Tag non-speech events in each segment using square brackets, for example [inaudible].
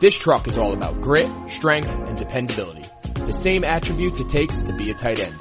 This truck is all about grit, strength, and dependability. The same attributes it takes to be a tight end.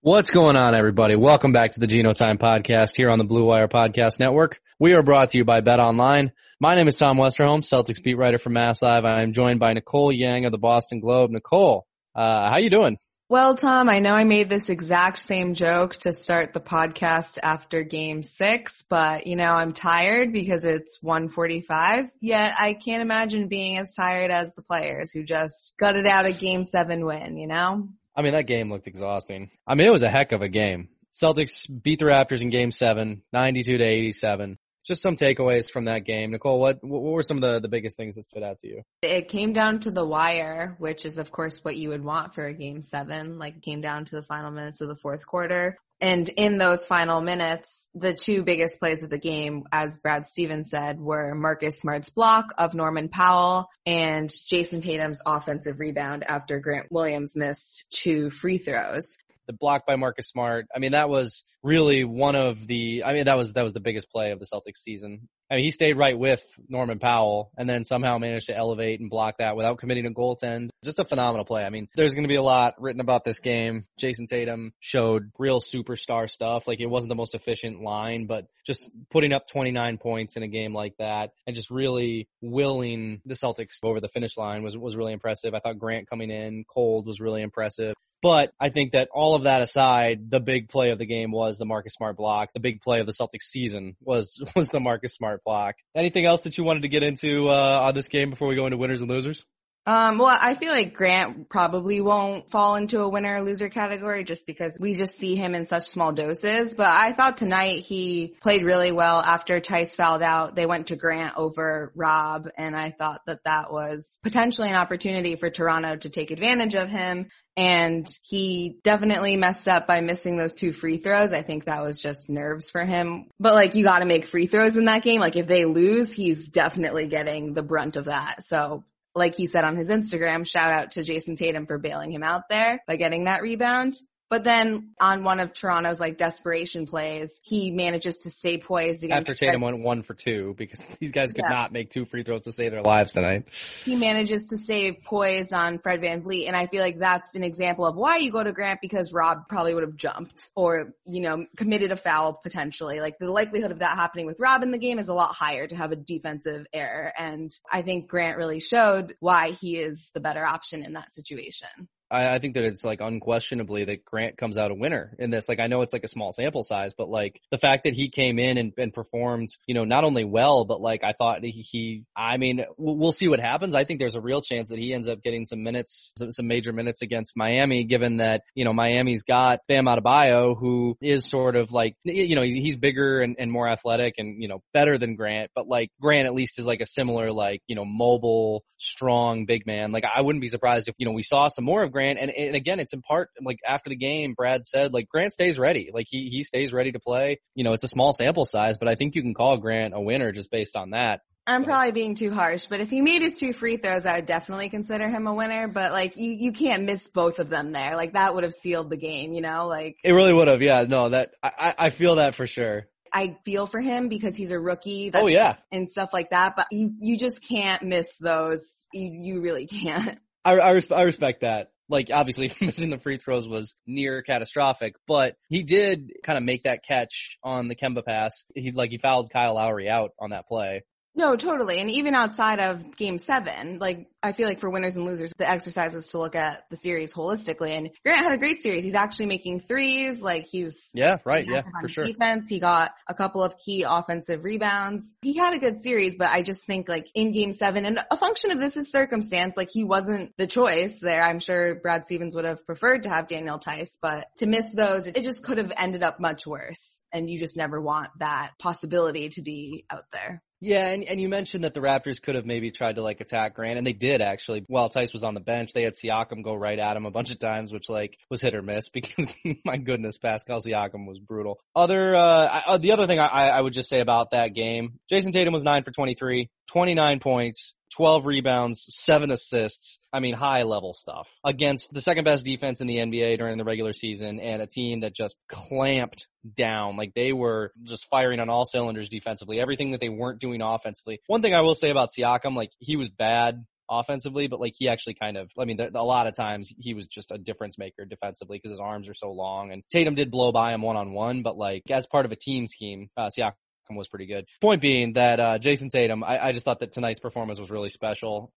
What's going on, everybody? Welcome back to the Geno Time Podcast here on the Blue Wire Podcast Network. We are brought to you by BetOnline. My name is Tom Westerholm, Celtics beat writer for Mass Live. I am joined by Nicole Yang of the Boston Globe. Nicole, uh, how you doing? Well, Tom, I know I made this exact same joke to start the podcast after game six, but you know, I'm tired because it's 145, yet I can't imagine being as tired as the players who just gutted out a game seven win, you know? I mean, that game looked exhausting. I mean, it was a heck of a game. Celtics beat the Raptors in game seven, 92 to 87 just some takeaways from that game. Nicole, what what were some of the, the biggest things that stood out to you? It came down to the wire, which is of course what you would want for a game seven. Like it came down to the final minutes of the fourth quarter. And in those final minutes, the two biggest plays of the game, as Brad Stevens said, were Marcus Smart's block of Norman Powell and Jayson Tatum's offensive rebound after Grant Williams missed two free throws the block by Marcus Smart. I mean, that was really one of the, I mean, that was, that was the biggest play of the Celtics season. I mean, he stayed right with Norman Powell and then somehow managed to elevate and block that without committing a goaltend. Just a phenomenal play. I mean, there's going to be a lot written about this game. Jayson Tatum showed real superstar stuff. Like it wasn't the most efficient line, but just putting up 29 points in a game like that and just really willing the Celtics over the finish line was, was really impressive. I thought Grant coming in cold was really impressive. But I think that all of that aside, the big play of the game was the Marcus Smart block. The big play of the Celtics season was, [laughs] was the Marcus Smart block. Anything else that you wanted to get into, uh, on this game before we go into winners and losers? Um, well, I feel like Grant probably won't fall into a winner loser category just because we just see him in such small doses. But I thought tonight he played really well after Theis fouled out. They went to Grant over Rob and I thought that that was potentially an opportunity for Toronto to take advantage of him. And he definitely messed up by missing those two free throws. I think that was just nerves for him. But like you gotta make free throws in that game. Like if they lose, he's definitely getting the brunt of that. So like he said on his Instagram, shout out to Jayson Tatum for bailing him out there by getting that rebound. But then on one of Toronto's like desperation plays, he manages to stay poised against after Tatum went one for two because [laughs] these guys could yeah. not make two free throws to save their lives tonight. He manages to stay poised on Fred VanVleet. And I feel like that's an example of why you go to Grant because Rob probably would have jumped or, you know, committed a foul potentially. Like the likelihood of that happening with Rob in the game is a lot higher to have a defensive error. And I think Grant really showed why he is the better option in that situation. I, I think that it's like unquestionably that Grant comes out a winner in this. Like I know it's like a small sample size, but like the fact that he came in and, and performed, you know, not only well, but like I thought he, he I mean, we'll, see what happens. I think there's a real chance that he ends up getting some minutes, some, some major minutes against Miami, given that, you know, Miami's got Bam Adebayo, who is sort of like, you know, he's, he's bigger and, and more athletic and, you know, better than Grant, but like Grant at least is like a similar, like, you know, mobile, strong, big man. Like I wouldn't be surprised if, you know, we saw some more of Grant. And, and again, it's in part like after the game, Brad said like Grant stays ready. Like he, he stays ready to play. You know, it's a small sample size, but I think you can call Grant a winner just based on that. I'm probably being too harsh, but if he made his two free throws, I would definitely consider him a winner. But like, you you can't miss both of them there. Like that would have sealed the game, you know? Like it really would have. Yeah, no, that I I feel that for sure. I feel for him because he's a rookie. oh yeah, and stuff like that. But you you just can't miss those. You you really can't. I I, res- I respect that like obviously [laughs] missing the free throws was near catastrophic, but he did kind of make that catch on the Kemba pass. He like he fouled Kyle Lowry out on that play. No, totally. And even outside of game seven, like I feel like for winners and losers, the exercise is to look at the series holistically. And Grant had a great series. He's actually making threes. Like he's yeah, right, yeah, for sure. Defense. He got a couple of key offensive rebounds. He had a good series, but I just think like in game seven, and a function of this is circumstance. Like he wasn't the choice there. I'm sure Brad Stevens would have preferred to have Daniel Theis, but to miss those, it just could have ended up much worse. And you just never want that possibility to be out there. Yeah, and, and you mentioned that the Raptors could have maybe tried to like attack Grant, and they did actually. While Theis was on the bench, they had Siakam go right at him a bunch of times, which like was hit or miss [laughs] because my goodness, Pascal Siakam was brutal. Other, uh, I, uh, the other thing I, I would just say about that game, Jayson Tatum was nine for 23, 29 points, 12 rebounds, 7 assists. I mean, high level stuff against the second best defense in the NBA during the regular season and a team that just clamped down. Like they were just firing on all cylinders defensively, everything that they weren't doing offensively. One thing I will say about Siakam, like he was bad offensively, but like he actually kind of, I mean, a lot of times he was just a difference maker defensively because his arms are so long and Tatum did blow by him one on one, but like as part of a team scheme, uh, Siakam was pretty good. Point being that uh, Jayson Tatum, I, I just thought that tonight's performance was really special.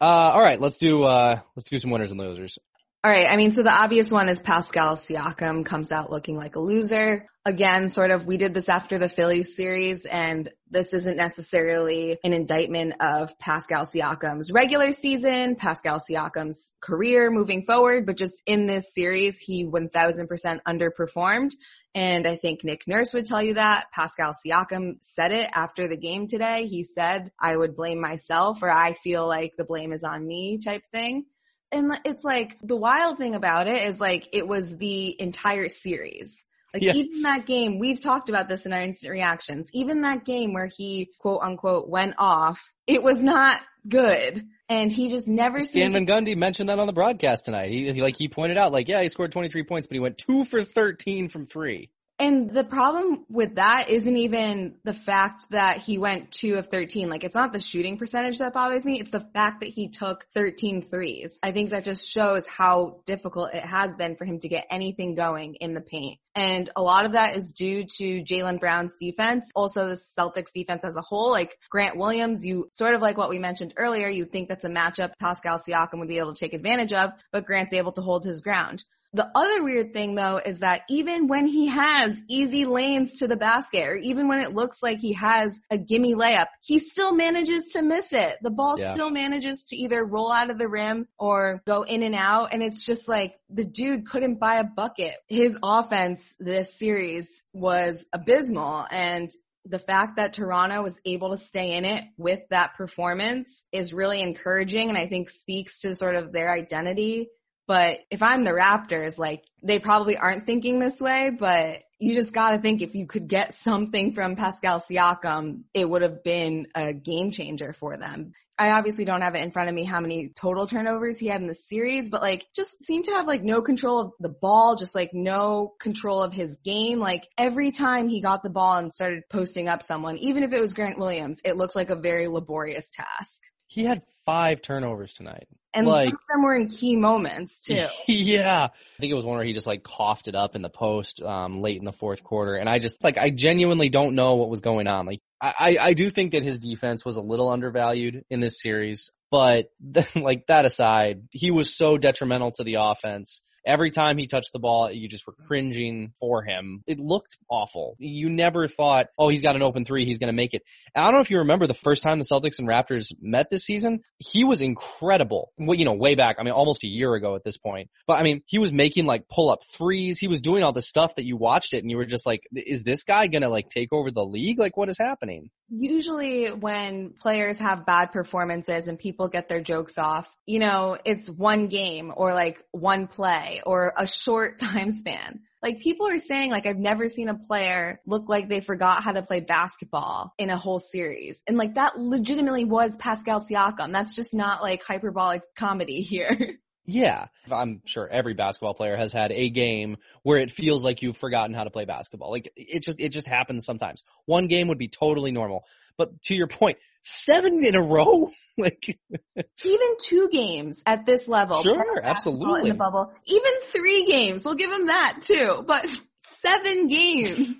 Uh, all right, let's do uh, let's do some winners and losers. All right. I mean, so the obvious one is Pascal Siakam comes out looking like a loser. Again, sort of, we did this after the Phillies series and this isn't necessarily an indictment of Pascal Siakam's regular season, Pascal Siakam's career moving forward, but just in this series, he 1000% underperformed. And I think Nick Nurse would tell you that. Pascal Siakam said it after the game today. He said, I would blame myself or I feel like the blame is on me type thing and it's like the wild thing about it is like it was the entire series. Like yeah. even that game, we've talked about this in our instant reactions. Even that game where he quote unquote went off, it was not good. And he just never Stan Van Gundy mentioned that on the broadcast tonight. He, he like he pointed out like, yeah, he scored 23 points, but he went two for 13 from three. And the problem with that isn't even the fact that he went two of 13. Like it's not the shooting percentage that bothers me. It's the fact that he took 13 threes. I think that just shows how difficult it has been for him to get anything going in the paint. And a lot of that is due to Jaylen Brown's defense. Also the Celtics defense as a whole, like Grant Williams, you sort of like what we mentioned earlier, you think that's a matchup Pascal Siakam would be able to take advantage of, but Grant's able to hold his ground. The other weird thing though is that even when he has easy lanes to the basket or even when it looks like he has a gimme layup, he still manages to miss it. The ball yeah. still manages to either roll out of the rim or go in and out. And it's just like the dude couldn't buy a bucket. His offense this series was abysmal and the fact that Toronto was able to stay in it with that performance is really encouraging and I think speaks to sort of their identity but if I'm the Raptors, like they probably aren't thinking this way, but you just gotta think if you could get something from Pascal Siakam, it would have been a game changer for them. I obviously don't have it in front of me how many total turnovers he had in the series, but like just seemed to have like no control of the ball, just like no control of his game. Like every time he got the ball and started posting up someone, even if it was Grant Williams, it looked like a very laborious task. He had five turnovers tonight. And like, some of them were in key moments too. [laughs] Yeah. I think it was one where he just like coughed it up in the post, um, late in the fourth quarter. And I just like, I genuinely don't know what was going on. Like, I, I do think that his defense was a little undervalued in this series, but [laughs] like that aside, he was so detrimental to the offense every time he touched the ball, you just were cringing for him. It looked awful. You never thought, oh, he's got an open three, he's going to make it. I don't know if you remember the first time the Celtics and Raptors met this season. He was incredible. Well, you know, way back. I mean, almost a year ago at this point. But I mean, he was making like pull up threes. He was doing all the stuff that you watched it and you were just like, is this guy going to like take over the league? Like, what is happening? Usually when players have bad performances and people get their jokes off, you know, it's one game or like one play or a short [laughs] time span. Like people are saying like I've never seen a player look like they forgot how to play basketball in a whole series. And like that legitimately was Pascal Siakam. That's just not like hyperbolic comedy [laughs] here. Yeah, I'm sure every basketball player has had a game where it feels like you've forgotten how to play basketball. Like it just it just happens sometimes. One game would be totally normal. But to your point, seven in a row, [laughs] like even two games at this level. Sure, absolutely. In the bubble, even three games, we'll give him that too. But [laughs] seven games.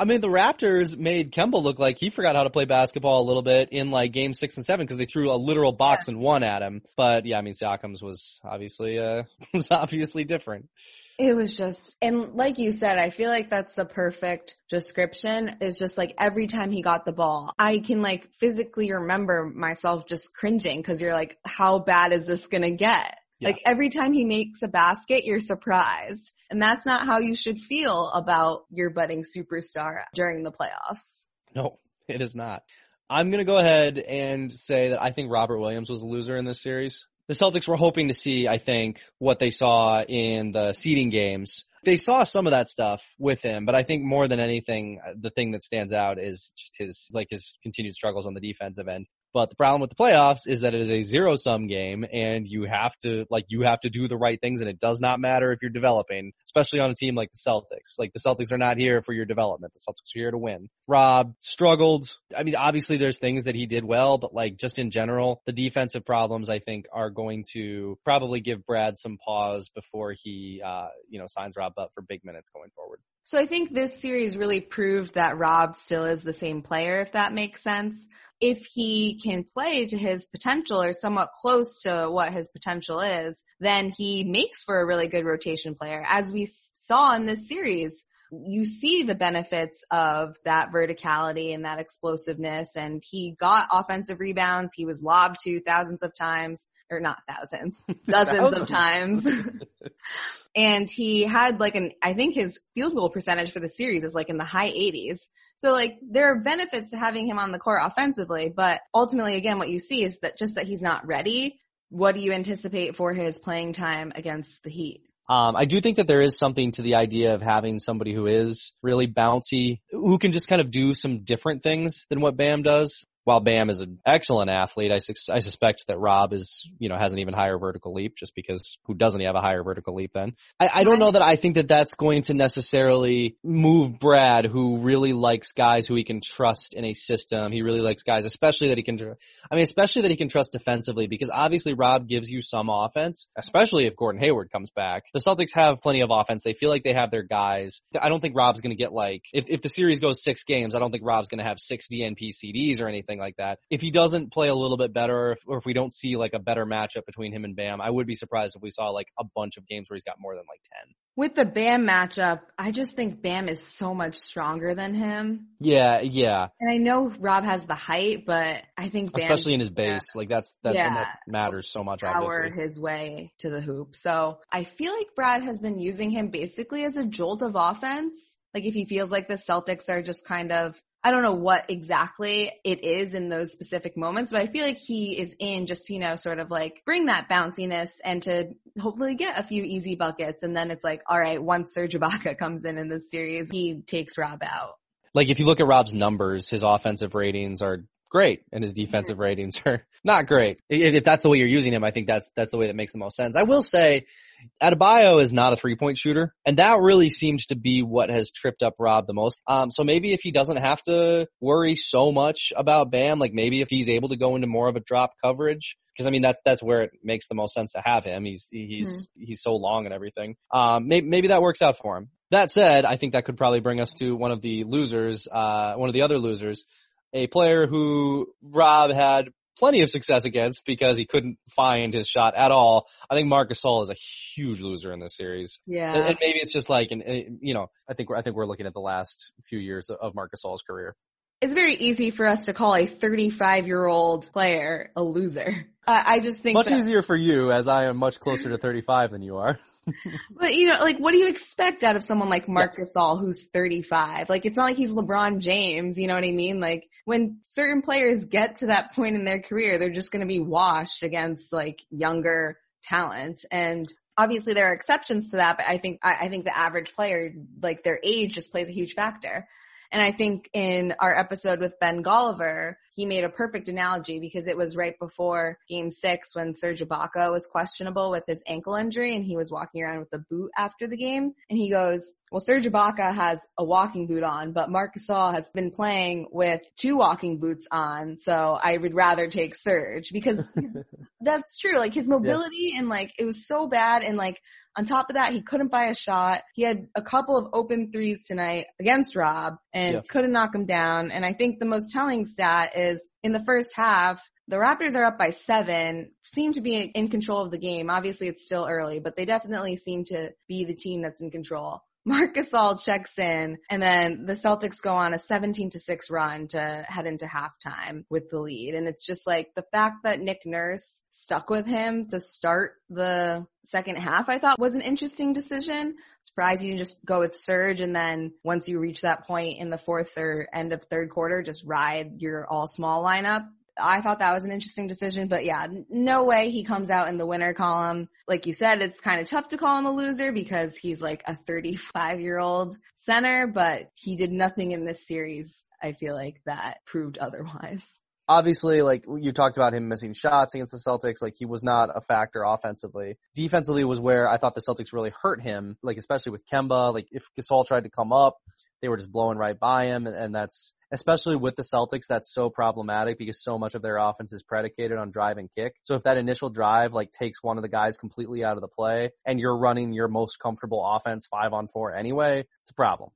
I mean, the Raptors made Kemba look like he forgot how to play basketball a little bit in like game six and seven because they threw a literal box Yeah. and one at him. But yeah, I mean, Siakam's was obviously, uh, [laughs] was obviously different. It was just, and like you said, I feel like that's the perfect description is just like every time he got the ball, I can like physically remember myself just cringing because you're like, how bad is this going to get? Yeah. Like every time he makes a basket, you're surprised. And that's not how you should feel about your budding superstar during the playoffs. No, it is not. I'm going to go ahead and say that I think Robert Williams was a loser in this series. The Celtics were hoping to see, I think, what they saw in the seeding games. They saw some of that stuff with him, but I think more than anything, the thing that stands out is just his, like his continued struggles on the defensive end. But the problem with the playoffs is that it is a zero sum game and you have to, like, you have to do the right things and it does not matter if you're developing, especially on a team like the Celtics. Like the Celtics are not here for your development. The Celtics are here to win. Rob struggled. I mean, obviously there's things that he did well, but like just in general, the defensive problems I think are going to probably give Brad some pause before he, uh, you know, signs Rob up for big minutes going forward. So I think this series really proved that Rob still is the same player, if that makes sense. If he can play to his potential or somewhat close to what his potential is, then he makes for a really good rotation player. As we saw in this series, you see the benefits of that verticality and that explosiveness and he got offensive rebounds. He was lobbed to thousands of times or not thousands, [laughs] dozens of [laughs] times. [laughs] and he had like an, I think his field goal percentage for the series is like in the high 80s. So like there are benefits to having him on the court offensively, but ultimately again what you see is that just that he's not ready. What do you anticipate for his playing time against the Heat? Um, I do think that there is something to the idea of having somebody who is really bouncy, who can just kind of do some different things than what Bam does. While Bam is an excellent athlete, I, sus- I suspect that Rob is, you know, has an even higher vertical leap just because who doesn't have a higher vertical leap then? I, I don't know that I think that that's going to necessarily move Brad, who really likes guys who he can trust in a system. He really likes guys, especially that he can, I mean, especially that he can trust defensively because obviously Rob gives you some offense, especially if Gordon Hayward comes back. The Celtics have plenty of offense. They feel like they have their guys. I don't think Rob's going to get like, if, if the series goes six games, I don't think Rob's going to have six DNP CDs or anything like that. If he doesn't play a little bit better or if, or if we don't see like a better matchup between him and Bam, I would be surprised if we saw like a bunch of games where he's got more than like 10. With the Bam matchup, I just think Bam is so much stronger than him. Yeah, yeah. And I know Rob has the height, but I think Bam Especially in his base. Like that's, that, Yeah. that matters so much, power obviously. his way to the hoop. So I feel like Brad has been using him basically as a jolt of offense. Like if he feels like the Celtics are just kind of, I don't know what exactly it is in those specific moments, but I feel like he is in just, you know, sort of like bring that bounciness and to hopefully get a few easy buckets. And then it's like, all right, once Serge Ibaka [laughs] comes in in this series, he takes Rob out. Like if you look at Rob's numbers, his offensive ratings are great and his defensive ratings [laughs] are not great. If, if that's the way you're using him, I think that's, that's the way that makes the most sense. I will say Adebayo is not a three point shooter and that really seems to be what has tripped up Rob the most. Um, so maybe if he doesn't have to worry so much about Bam, like maybe if he's able to go into more of a drop coverage, because I mean that's that's where it makes the most sense to have him. He's he's he's so long and everything. Um, maybe maybe that works out for him. That said, I think that could probably bring us to one of the losers, uh, one of the other losers, a player who Rob had plenty of success against because he couldn't find his shot at all. I think Marcus Gasol is a huge loser in this series. Yeah. And, and maybe it's just like, an, uh, you know, I think we're, I think we're looking at the last few years of Marcus Gasol's career. it's very easy for us to call a 35 year old player a loser. Uh, I just think Much that, easier for you as I am much closer to 35 than you are. But you know, like what do you expect out of someone like Marc Gasol who's 35? Like it's not like he's LeBron James, you know what I mean? Like when certain players get to that point in their career, they're just going to be washed against like younger talent and obviously there are exceptions to that, but I think, I, I think the average player, like their age just plays a huge factor. And I think in our episode with Ben Golliver, he made a perfect analogy because it was right before game six when Serge Ibaka was questionable with his ankle injury and he was walking around with a boot after the game. And he goes, well, Serge Ibaka has a walking boot on, but Marc Gasol has been playing with two walking boots on. So I would rather take Serge because [laughs] that's true. Like his mobility yeah. and like it was so bad. And like on top of that, he couldn't buy a shot. He had a couple of open threes tonight against Rob and yeah. couldn't knock him down. And I think the most telling stat is in the first half, the Raptors are up by seven, seem to be in control of the game. Obviously it's still early, but they definitely seem to be the team that's in control. Marc Gasol checks in and then the Celtics go on a 17 to 6 run to head into halftime with the lead. And it's just like the fact that Nick Nurse stuck with him to start the second half I thought was an interesting decision. Surprised you just go with Serge and then once you reach that point in the fourth or end of third quarter, just ride your all small lineup. I thought that was an interesting decision, but yeah, no way he comes out in the winner column. Like you said, it's kind of tough to call him a loser because he's like a 35 year old center, but he did nothing in this series. I feel like that proved otherwise obviously, like you talked about him missing shots against the Celtics, like he was not a factor offensively. Defensively was where I thought the Celtics really hurt him, like especially with Kemba. Like if Gasol tried to come up, they were just blowing right by him, and, and that's especially with the Celtics, that's so problematic because so much of their offense is predicated on drive and kick. So if that initial drive like takes one of the guys completely out of the play, and you're running your most comfortable offense five on four anyway, it's a problem.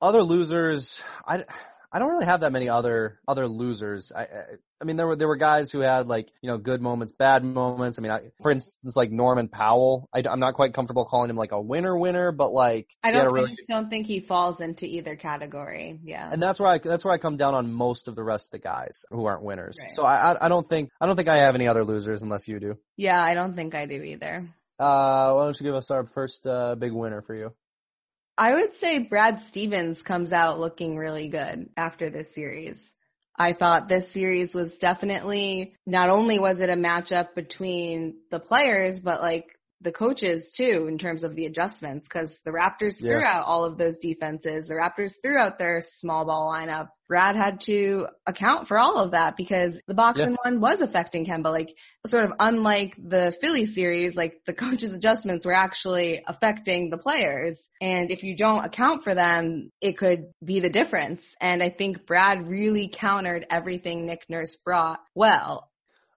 Other losers, I I don't really have that many other other losers. I, I, I mean, there were there were guys who had like you know good moments, bad moments. I mean, I, for instance, like Norman Powell. I, am not quite comfortable calling him like a winner winner, but like I don't really, I just don't think he falls into either category. Yeah, and that's where I that's where I come down on most of the rest of the guys who aren't winners. Right. So I I don't think I don't think I have any other losers unless you do. Yeah, I don't think I do either. Uh, why don't you give us our first uh, big winner for you? I would say Brad Stevens comes out looking really good after this series. I thought this series was definitely, not only was it a matchup between the players, but like the coaches too in terms of the adjustments because the Raptors threw yeah. out all of those defenses. The Raptors threw out their small ball lineup. Brad had to account for all of that because the box yeah. and one was affecting Kemba. Like sort of unlike the Philly series, like the [laughs] coaches adjustments were actually affecting the players. And if you don't account for them, it could be the difference. And I think Brad really countered everything Nick Nurse brought well.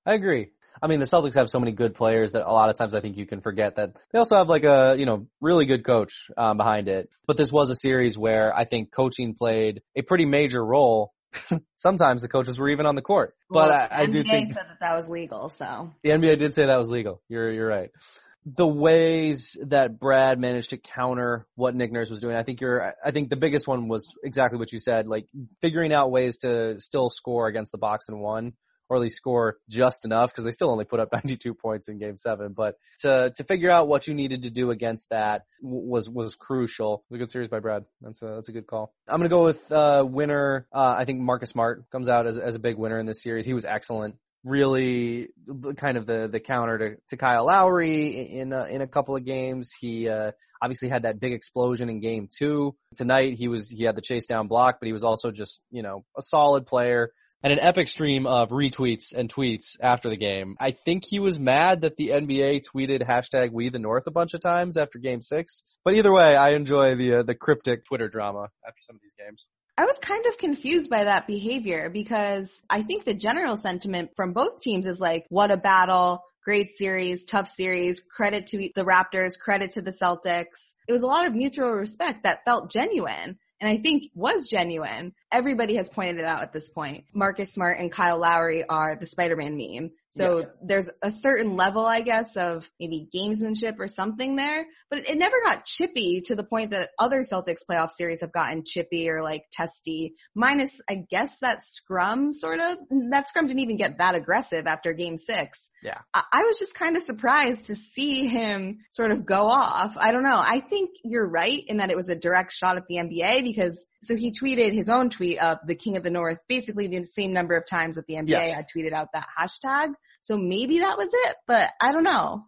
I agree. I mean, the Celtics have so many good players that a lot of times I think you can forget that they also have like a, you know, really good coach um, behind it. But this was a series where I think coaching played a pretty major role. [laughs] Sometimes the coaches were even on the court, but well, I, I do think said that that was legal. So the NBA did say that was legal. You're you're right the ways that Brad managed to counter what Nick Nurse was doing. I think you're, I think the biggest one was exactly what you said, like figuring out ways to still score against the box and one or at least score just enough because they still only put up [laughs] 92 points in game seven. But to, to figure out what you needed to do against that was, was crucial. It was a good series by Brad. That's a, that's a good call. I'm going to go with, uh, winner. Uh, I think Marcus Smart comes out as, as a big winner in this series. He was excellent really kind of the the counter to, to Kyle Lowry in a, in a couple of games. He uh, obviously had that big explosion in game two. Tonight he was he had the chase down block, but he was also just you know a solid player and an epic stream of retweets and tweets after the game. I think he was mad that the NBA tweeted hashtag We the North a bunch of times after Game Six. But either way, I enjoy the uh, the cryptic Twitter drama after some of these games. I was kind of confused by that behavior because I think the general sentiment from both teams is like, what a battle. Great series, tough series, credit to the Raptors, credit to the Celtics. It was a lot of mutual respect that felt genuine and I think was genuine. Everybody has pointed it out at this point. Marcus Smart and Kyle Lowry are the Spider-Man meme. So yeah. there's a certain level, I guess, of maybe gamesmanship or something there, but it never got chippy to the point that other Celtics playoff series have gotten chippy or like testy. Minus, I guess that scrum sort of, that scrum didn't even get that aggressive after game six. Yeah. I, I was just kind of surprised to see him sort of go off. I don't know. I think you're right in that it was a direct shot at the NBA because so he tweeted his own tweet of the King of the North, basically the same number of times that the NBA yes. had tweeted out that hashtag. So maybe that was it, but I don't know.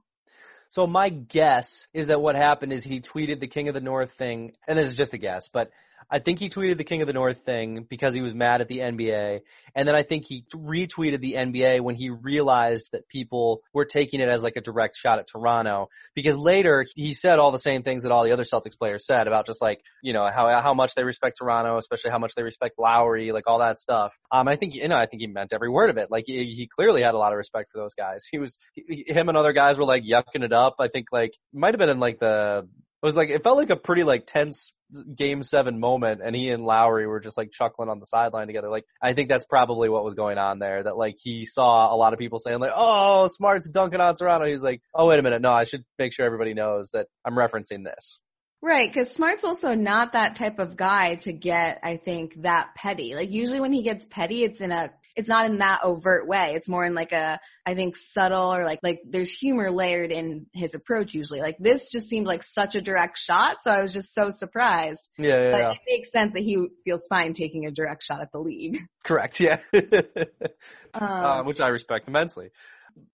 So my guess is that what happened is he tweeted the King of the North thing, and this is just a guess, but I think he tweeted the King of the North thing because he was mad at the NBA. And then I think he retweeted the NBA when he realized that people were taking it as like a direct shot at Toronto. Because later he said all the same things that all the other Celtics players said about just like, you know, how, how much they respect Toronto, especially how much they respect Lowry, like all that stuff. Um, I think, you know, I think he meant every word of it. Like he, he clearly had a lot of respect for those guys. He was, he, him and other guys were like yucking it up. I think like, might have been in like the, it was like, it felt like a pretty like tense game seven moment and he and Lowry were just like chuckling on the sideline together. Like, I think that's probably what was going on there. That like he saw a lot of people saying like, oh, Smart's dunking on Toronto. He's like, oh, wait a minute. No, I should make sure everybody knows that I'm referencing this. Right, because Smart's also not that type of guy to get, I think, that petty. Like usually when he gets petty, it's in a it's not in that overt way. It's more in like a, I think subtle or like, like there's humor layered in his approach usually. Like this just seemed like such a direct shot. So I was just so surprised. Yeah, yeah, But yeah. it makes sense that he feels fine taking a direct shot at the league. [laughs] Correct. Yeah. [laughs] Um, uh, which I respect immensely.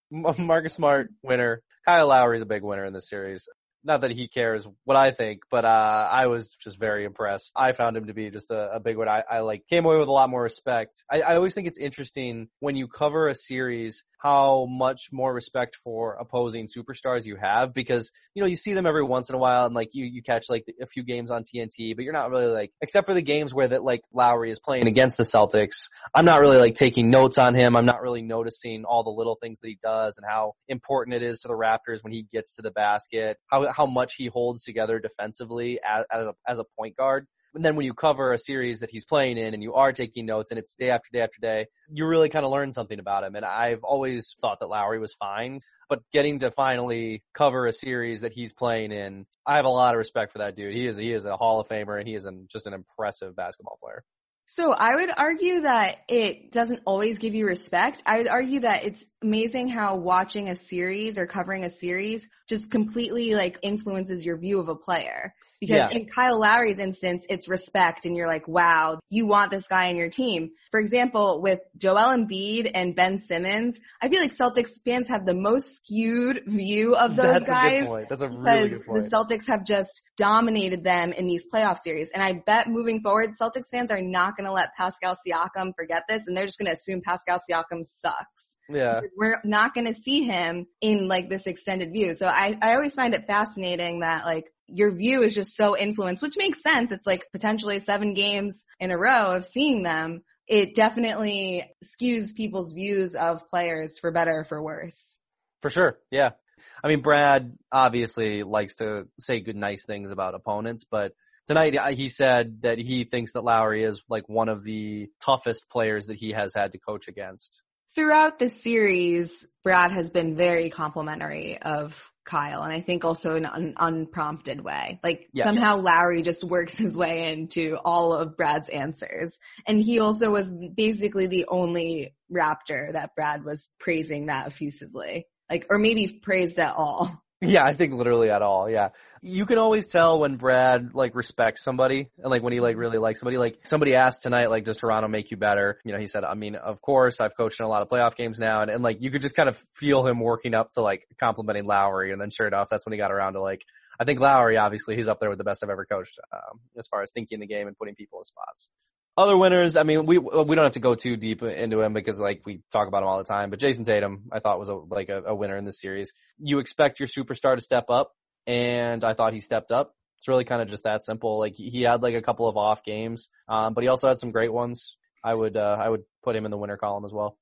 Marcus Smart winner. Kyle Lowry is a big winner in this series. Not that he cares what I think, but uh, I was just very impressed. I found him to be just a, a big one. I, I like came away with a lot more respect. I, I always think it's interesting when you cover a series how much more respect for opposing superstars you have because you know you see them every once in a while and like you you catch like a few games on TNT, but you're not really like except for the games where that like Lowry is playing against the Celtics. I'm not really like taking notes on him. I'm not really noticing all the little things that he does and how important it is to the Raptors when he gets to the basket, how how much he holds together defensively as as a, as a point guard. And then when you cover a series that he's playing in and you are taking notes and it's day after day after day, you really kind of learn something about him. And I've always thought that Lowry was fine, but getting to finally cover a series that he's playing in, I have a lot of respect for that dude. He is, he is a Hall of Famer and he is an, just an impressive basketball player. So I would argue that it doesn't always give you respect. I would argue that it's amazing how watching a series or covering a series just completely like influences your view of a player. Because Yeah. in Kyle Lowry's instance, it's respect and you're like, wow, you want this guy on your team. For example, with Joel Embiid and Ben Simmons, I feel like Celtics fans have the most skewed view of those That's a guys good point. That's a really because good point. the Celtics have just dominated them in these playoff series. And I bet moving forward, Celtics fans are not going to let Pascal Siakam forget this and they're just going to assume Pascal Siakam sucks. Yeah. We're not going to see him in like this extended view. So I, I always find it fascinating that like your view is just so influenced, which makes sense. It's like potentially seven games in a row of seeing them. It definitely skews people's views of players for better or for worse. For sure. Yeah. I mean, Brad obviously likes to say good, nice things about opponents, but tonight uh, he said that he thinks that Lowry is like one of the toughest players that he has had to coach against. Throughout the series, Brad has been very complimentary of Kyle, and I think also in an unprompted way. Like Yes. somehow Lowry just works his way into all of Brad's answers. And he also was basically the only Raptor that Brad was praising that effusively. Like, or maybe praised at all. Yeah, I think literally at all. Yeah. You can always tell when Brad like respects somebody and like when he like really likes somebody. Like somebody asked tonight, like, does Toronto make you better? You know, he said, I mean, of course, I've coached in a lot of playoff games now and, and like you could just kind of feel him working up to like complimenting Lowry and then sure enough, that's when he got around to like, I think Lowry, obviously, he's up there with the best I've ever coached, um, as far as thinking the game and putting people in spots. Other winners, I mean, we we don't have to go too deep into him because like we talk about him all the time. But Jayson Tatum, I thought was a, like a, a winner in this series. You expect your superstar to step up, and I thought he stepped up. It's really kind of just that simple. Like he had like a couple of off games, um, but he also had some great ones. I would uh, I would put him in the winner column as well.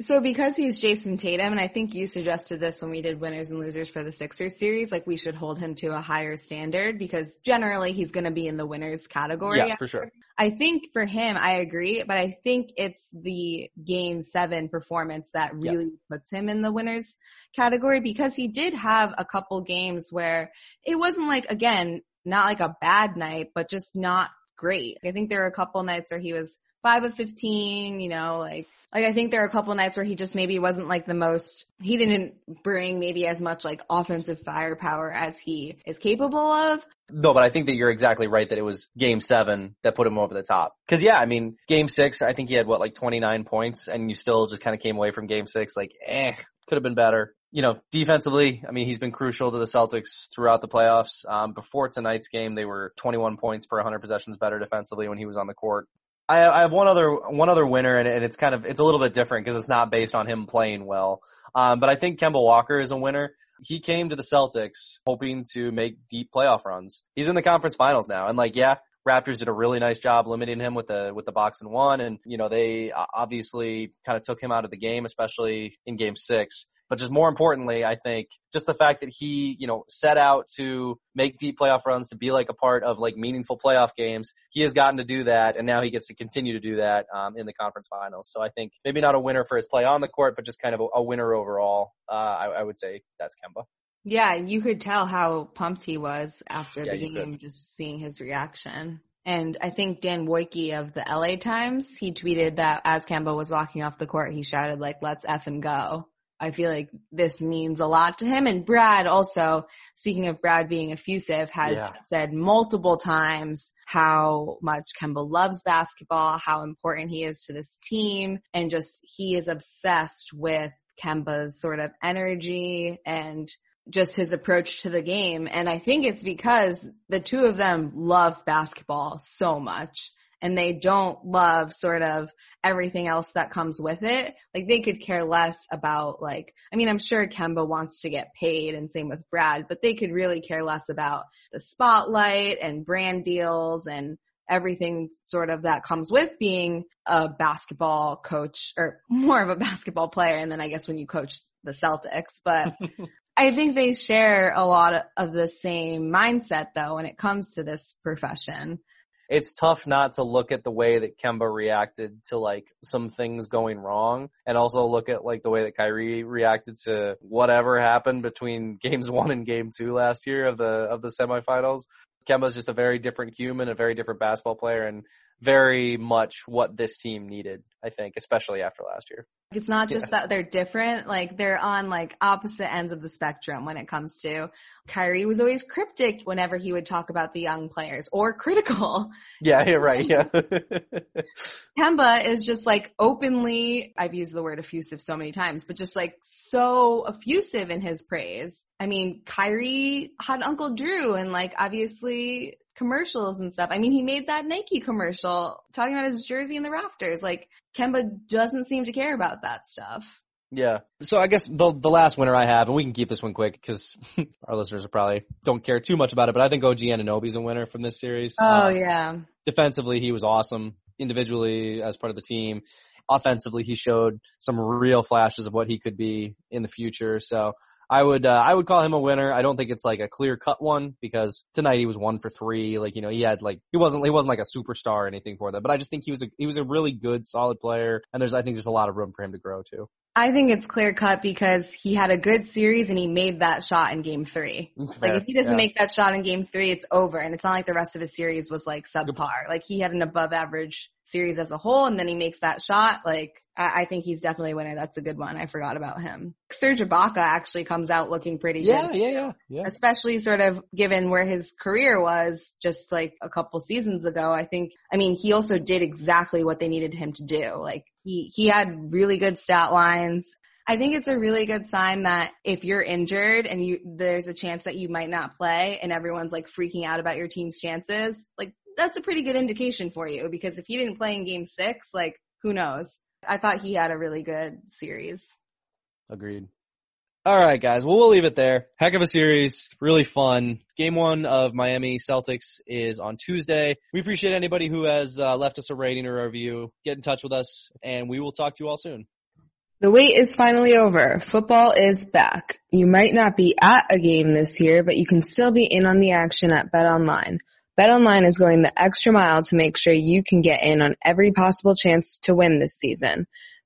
So because he's Jayson Tatum, and I think you suggested this when we did winners and losers for the Sixers series, like we should hold him to a higher standard because generally he's going to be in the winners category. Yeah, for sure. I think for him, I agree, but I think it's the game seven performance that really puts him in the winners category because he did have a couple games where it wasn't like, again, not like a bad night, but just not great. I think there were a couple nights where he was five of 15, you know, like, like I think there are a couple nights where he just maybe wasn't like the most, he didn't bring maybe as much like offensive firepower as he is capable of. No, but I think that you're exactly right that it was game seven that put him over the top. Cause yeah, I mean, game six, I think he had what, like 29 points and you still just kind of came away from game six like, eh, could have been better. you know, defensively, I mean, he's been crucial to the Celtics throughout the playoffs. Um, before tonight's game, they were 21 points per 100 possessions better defensively when he was on the court. I, I have one other one other winner, and, and it's kind of it's a little bit different because it's not based on him playing well. Um, but I think Kemba Walker is a winner. He came to the Celtics hoping to make deep playoff runs. He's in the conference finals now, and like, yeah, Raptors did a really nice job limiting him with the with the box and one, and you know they obviously kind of took him out of the game, especially in Game Six. But just more importantly, I think just the fact that he, you know, set out to make deep playoff runs, to be like a part of like meaningful playoff games. He has gotten to do that, and now he gets to continue to do that um, in the conference finals. So I think maybe not a winner for his play on the court, but just kind of a, a winner overall. Uh, I, I would say that's Kemba. Yeah, you could tell how pumped he was after Yeah, the game, just seeing his reaction. And I think Dan Woike of the LA Times, he tweeted that as Kemba was walking off the court, he shouted like, let's F and go. I feel like this means a lot to him. And Brad also, speaking of Brad being effusive, has Yeah. said multiple times how much Kemba loves basketball, how important he is to this team, and just he is obsessed with Kemba's sort of energy and just his approach to the game. And I think it's because the two of them love basketball so much and they don't love sort of everything else that comes with it. Like they could care less about like, I mean, I'm sure Kemba wants to get paid and same with Brad, but they could really care less about the spotlight and brand deals and everything sort of that comes with being a basketball coach or [laughs] more of a basketball player. And then I guess when you coach the Celtics, but [laughs] I think they share a lot of the same mindset though when it comes to this profession. It's tough not to look at the way that Kemba reacted to like some things going wrong and also look at like the way that Kyrie reacted to whatever happened between [laughs] games one and game two last year of the, of the semifinals. Kemba's just a very different human, a very different basketball player and very much what this team needed, I think, especially after last year. It's not just that they're different, like they're on like opposite ends of the spectrum when it comes to Kyrie was always cryptic whenever he would talk about the young players or critical. Yeah, yeah, right, yeah. [laughs] Kemba is just like openly, I've used the word effusive so many times, but just like so effusive in his praise. I mean, Kyrie had Uncle Drew and like obviously commercials and stuff. I mean, he made that Nike commercial talking about his jersey in the rafters. Like Kemba doesn't seem to care about that stuff. Yeah. So I guess the the last winner I have, and we can keep this one quick because [laughs] our listeners are probably don't care too much about it, but I think OG Anunoby's a winner from this series. Oh Uh, yeah. defensively, he was awesome. Individually, as part of the team, offensively, he showed some real flashes of what he could be in the future. So I would uh, I would call him a winner. I don't think it's like a clear cut one because tonight he was one for three. Like you know he had like he wasn't he wasn't like a superstar or anything for that, But I just think he was a he was a really good solid player. And there's I think there's a lot of room for him to grow too. I think it's clear cut because he had a good series and he made that shot in game three. Mm-hmm. Like if he doesn't Yeah. make that shot in game three, it's over. And it's not like the rest of his series was like subpar. Like he had an above average series as a whole and then he makes that shot. Like I, I think he's definitely a winner. That's a good one. I forgot about him. Serge Ibaka actually comes out looking pretty yeah, good. yeah, yeah, yeah. Especially sort of given where his career was just like a couple seasons ago. I think, I mean, he also did exactly what they needed him to do. Like he, had really good stat lines. I think it's a really good sign that if you're injured and you, there's a chance that you might not play and everyone's like freaking out about your team's chances, like that's a pretty good indication for you because if he didn't play in game six, like who knows? I thought he had a really good series. Agreed. All right, guys. Well, we'll leave it there. Heck of a series. Really fun. Game one of Miami Celtics is on Tuesday. We appreciate anybody who has uh, left us a rating or a review. Get in touch with us, and we will talk to you all soon. The wait is finally over. Football is back. You might not be at a game this year, but you can still be in on the action at BetOnline. BetOnline is going the extra mile to make sure you can get in on every possible chance to win this season.